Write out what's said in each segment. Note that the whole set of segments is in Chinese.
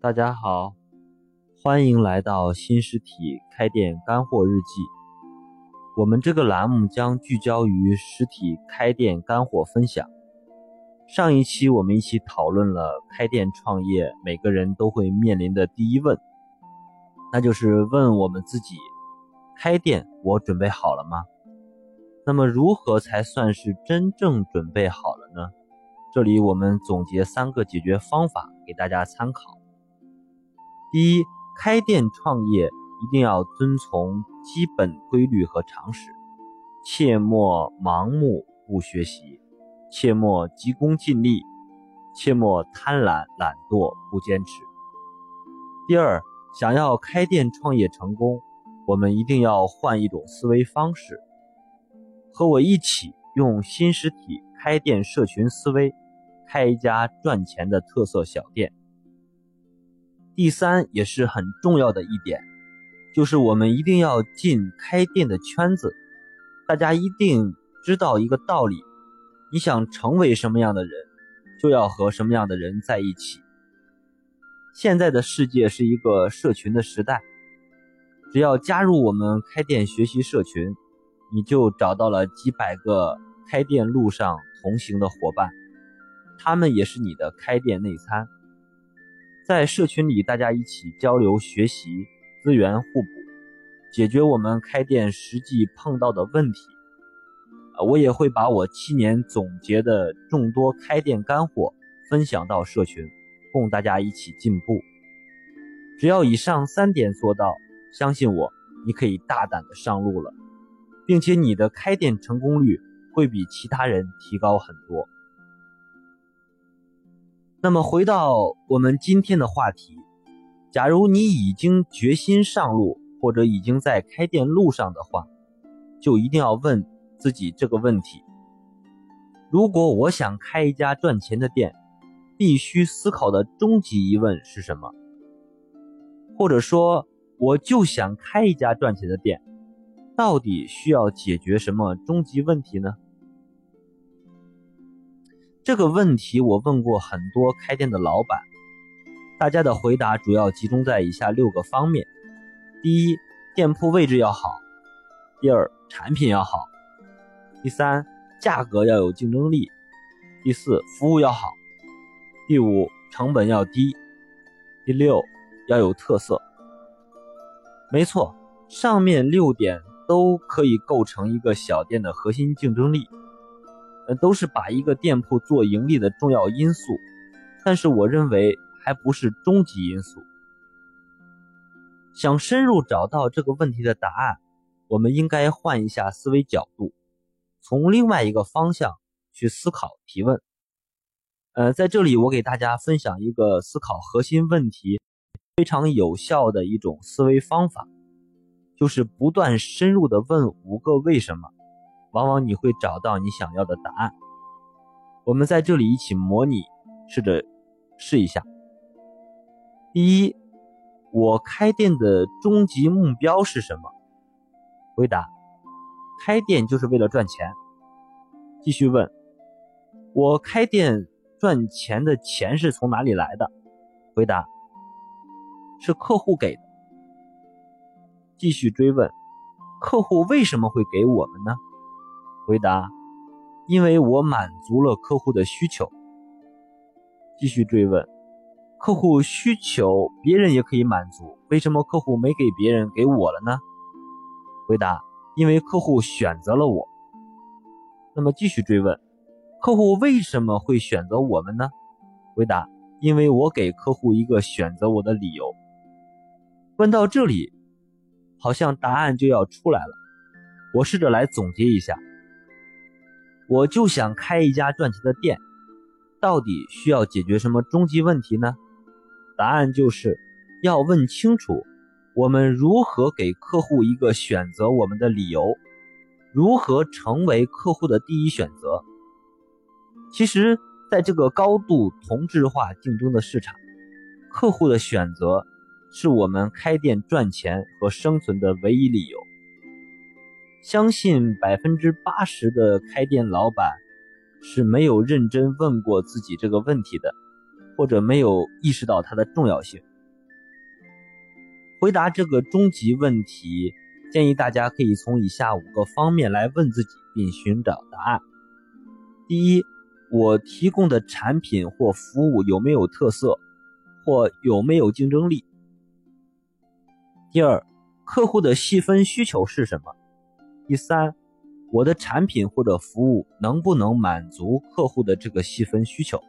大家好，欢迎来到新实体开店干货日记。我们这个栏目将聚焦于实体开店干货分享。上一期我们一起讨论了开店创业每个人都会面临的第一问，那就是问我们自己：开店我准备好了吗？那么如何才算是真正准备好了呢？这里我们总结三个解决方法给大家参考。第一，开店创业一定要遵从基本规律和常识，切莫盲目不学习，切莫急功近利，切莫贪婪懒惰不坚持。第二，想要开店创业成功，我们一定要换一种思维方式，和我一起用新实体开店社群思维，开一家赚钱的特色小店。第三也是很重要的一点，就是我们一定要进开店的圈子。大家一定知道一个道理：你想成为什么样的人，就要和什么样的人在一起。现在的世界是一个社群的时代，只要加入我们开店学习社群，你就找到了几百个开店路上同行的伙伴，他们也是你的开店内参。在社群里，大家一起交流学习，资源互补，解决我们开店实际碰到的问题。啊，我也会把我七年总结的众多开店干货分享到社群，供大家一起进步。只要以上三点做到，相信我，你可以大胆的上路了，并且你的开店成功率会比其他人提高很多。那么回到我们今天的话题，假如你已经决心上路，或者已经在开店路上的话，就一定要问自己这个问题：如果我想开一家赚钱的店，必须思考的终极疑问是什么？或者说，我就想开一家赚钱的店，到底需要解决什么终极问题呢？这个问题我问过很多开店的老板，大家的回答主要集中在以下六个方面：第一，店铺位置要好；第二，产品要好；第三，价格要有竞争力；第四，服务要好；第五，成本要低；第六，要有特色。没错，上面六点都可以构成一个小店的核心竞争力。都是把一个店铺做盈利的重要因素，但是我认为还不是终极因素。想深入找到这个问题的答案，我们应该换一下思维角度，从另外一个方向去思考提问。呃，在这里我给大家分享一个思考核心问题非常有效的一种思维方法，就是不断深入的问五个为什么。往往你会找到你想要的答案。我们在这里一起模拟，试着试一下。第一，我开店的终极目标是什么？回答：开店就是为了赚钱。继续问：我开店赚钱的钱是从哪里来的？回答：是客户给的。继续追问：客户为什么会给我们呢？回答：因为我满足了客户的需求。继续追问：客户需求别人也可以满足，为什么客户没给别人，给我了呢？回答：因为客户选择了我。那么继续追问：客户为什么会选择我们呢？回答：因为我给客户一个选择我的理由。问到这里，好像答案就要出来了。我试着来总结一下。我就想开一家赚钱的店，到底需要解决什么终极问题呢？答案就是要问清楚，我们如何给客户一个选择我们的理由，如何成为客户的第一选择。其实，在这个高度同质化竞争的市场，客户的选择是我们开店赚钱和生存的唯一理由。相信百分之八十的开店老板是没有认真问过自己这个问题的，或者没有意识到它的重要性。回答这个终极问题，建议大家可以从以下五个方面来问自己，并寻找答案。第一，我提供的产品或服务有没有特色，或有没有竞争力？第二，客户的细分需求是什么？第三，我的产品或者服务能不能满足客户的这个细分需求？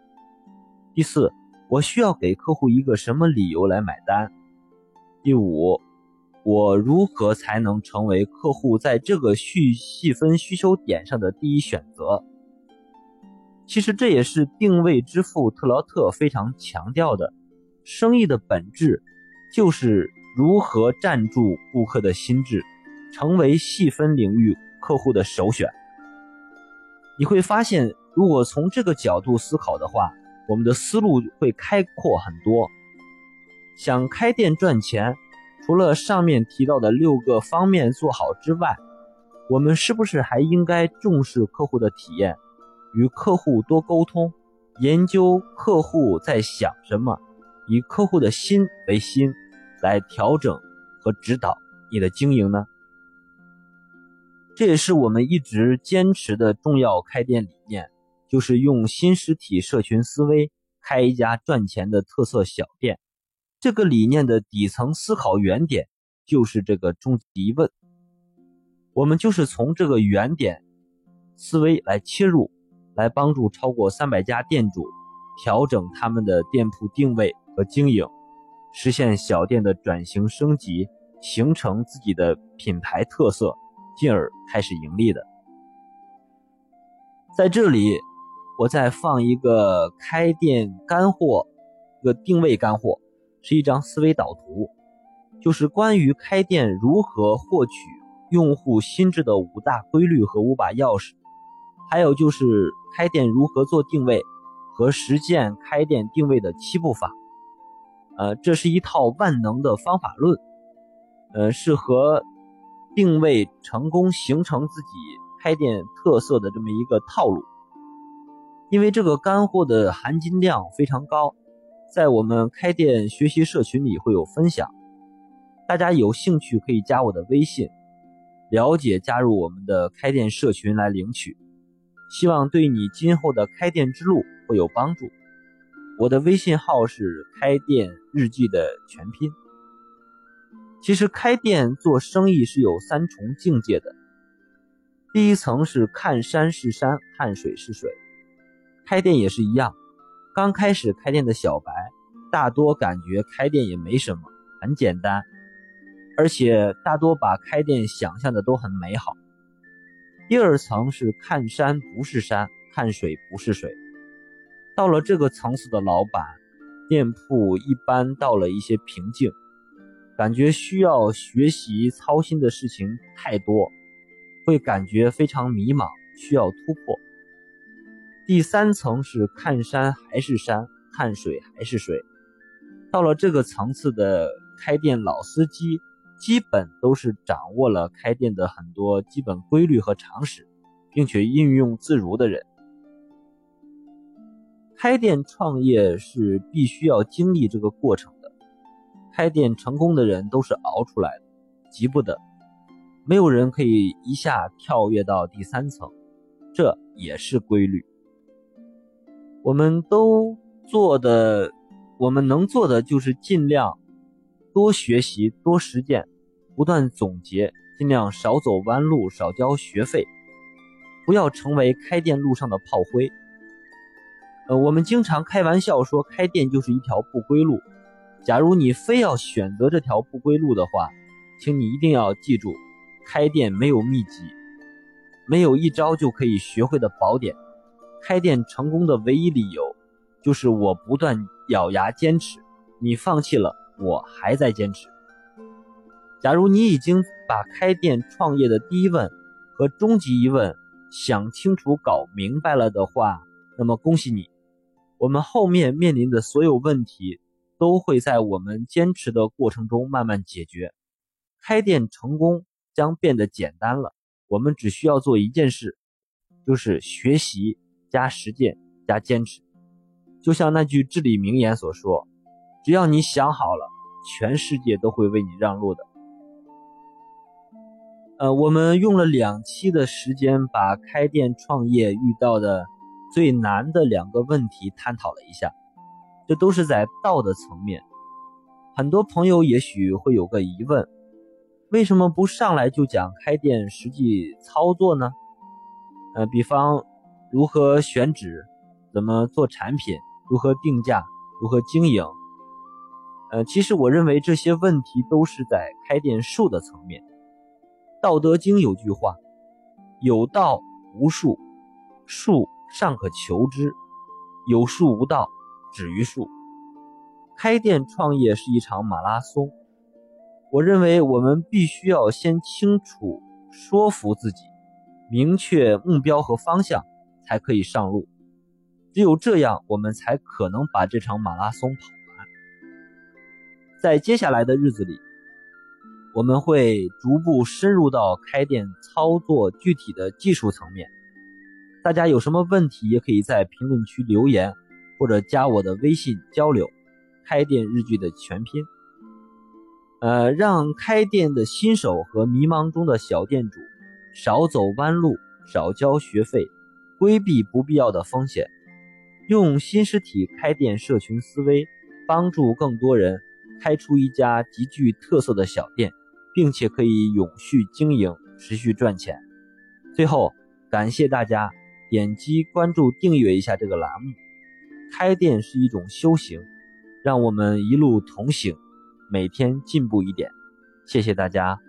第四，我需要给客户一个什么理由来买单？第五，我如何才能成为客户在这个细细分需求点上的第一选择？其实这也是定位之父特劳特非常强调的，生意的本质就是如何站住顾客的心智，成为细分领域客户的首选。你会发现，如果从这个角度思考的话，我们的思路会开阔很多。想开店赚钱，除了上面提到的六个方面做好之外，我们是不是还应该重视客户的体验？与客户多沟通，研究客户在想什么，以客户的心为心，来调整和指导你的经营呢？这也是我们一直坚持的重要开店理念，就是用新实体社群思维开一家赚钱的特色小店。这个理念的底层思考原点就是这个终极疑问，我们就是从这个原点思维来切入。来帮助超过三百家店主调整他们的店铺定位和经营，实现小店的转型升级，形成自己的品牌特色，进而开始盈利的。在这里，我再放一个开店干货，一个定位干货，是一张思维导图，就是关于开店如何获取用户心智的五大规律和五把钥匙。还有就是开店如何做定位和实践开店定位的七步法，呃，这是一套万能的方法论，呃，是和定位成功形成自己开店特色的这么一个套路。因为这个干货的含金量非常高，在我们开店学习社群里会有分享，大家有兴趣可以加我的微信，了解加入我们的开店社群来领取。希望对你今后的开店之路会有帮助。我的微信号是“开店日记”的全拼。其实开店做生意是有三重境界的。第一层是看山是山，看水是水。开店也是一样，刚开始开店的小白，大多感觉开店也没什么，很简单，而且大多把开店想象的都很美好。第二层是看山不是山，看水不是水。到了这个层次的老板，店铺一般到了一些瓶颈，感觉需要学习操心的事情太多，会感觉非常迷茫，需要突破。第三层是看山还是山，看水还是水。到了这个层次的开店老司机。基本都是掌握了开店的很多基本规律和常识，并且运用自如的人。开店创业是必须要经历这个过程，开店成功的人都是熬出来的，急不得。没有人可以一下跳跃到第三层，这也是规律。我们都做的，我们能做的就是尽量。多学习，多实践，不断总结，尽量少走弯路，少交学费，不要成为开店路上的炮灰。呃，我们经常开玩笑说，开店就是一条不归路。假如你非要选择这条不归路的话，请你一定要记住，开店没有秘籍，没有一招就可以学会的宝典。开店成功的唯一理由，就是我不断咬牙坚持。你放弃了。我还在坚持。假如你已经把开店创业的第一问和终极疑问想清楚、搞明白了的话，那么恭喜你，我们后面面临的所有问题都会在我们坚持的过程中慢慢解决。开店成功将变得简单了，我们只需要做一件事，就是学习加实践加坚持。就像那句至理名言所说。只要你想好了，全世界都会为你让路的。呃，我们用了两期的时间，把开店创业遇到的最难的两个问题探讨了一下，这都是在道的层面。很多朋友也许会有个疑问：为什么不上来就讲开店实际操作呢？呃，比方如何选址，怎么做产品，如何定价，如何经营。呃，其实我认为这些问题都是在开店术的层面。《道德经》有句话：“有道无术，术尚可求之；有术无道，止于术。”开店创业是一场马拉松，我认为我们必须要先清楚说服自己。明确目标和方向，才可以上路。只有这样，我们才可能把这场马拉松跑完。在接下来的日子里，我们会逐步深入到开店操作具体的技术层面。大家有什么问题，也可以在评论区留言，或者加我的微信交流。开店日剧的全拼，呃，让开店的新手和迷茫中的小店主。少走弯路，少交学费，规避不必要的风险，用新实体开店社群思维，帮助更多人开出一家极具特色的小店，并且可以永续经营，持续赚钱。最后，感谢大家点击关注、订阅一下这个栏目。开店是一种修行，让我们一路同行，每天进步一点。谢谢大家。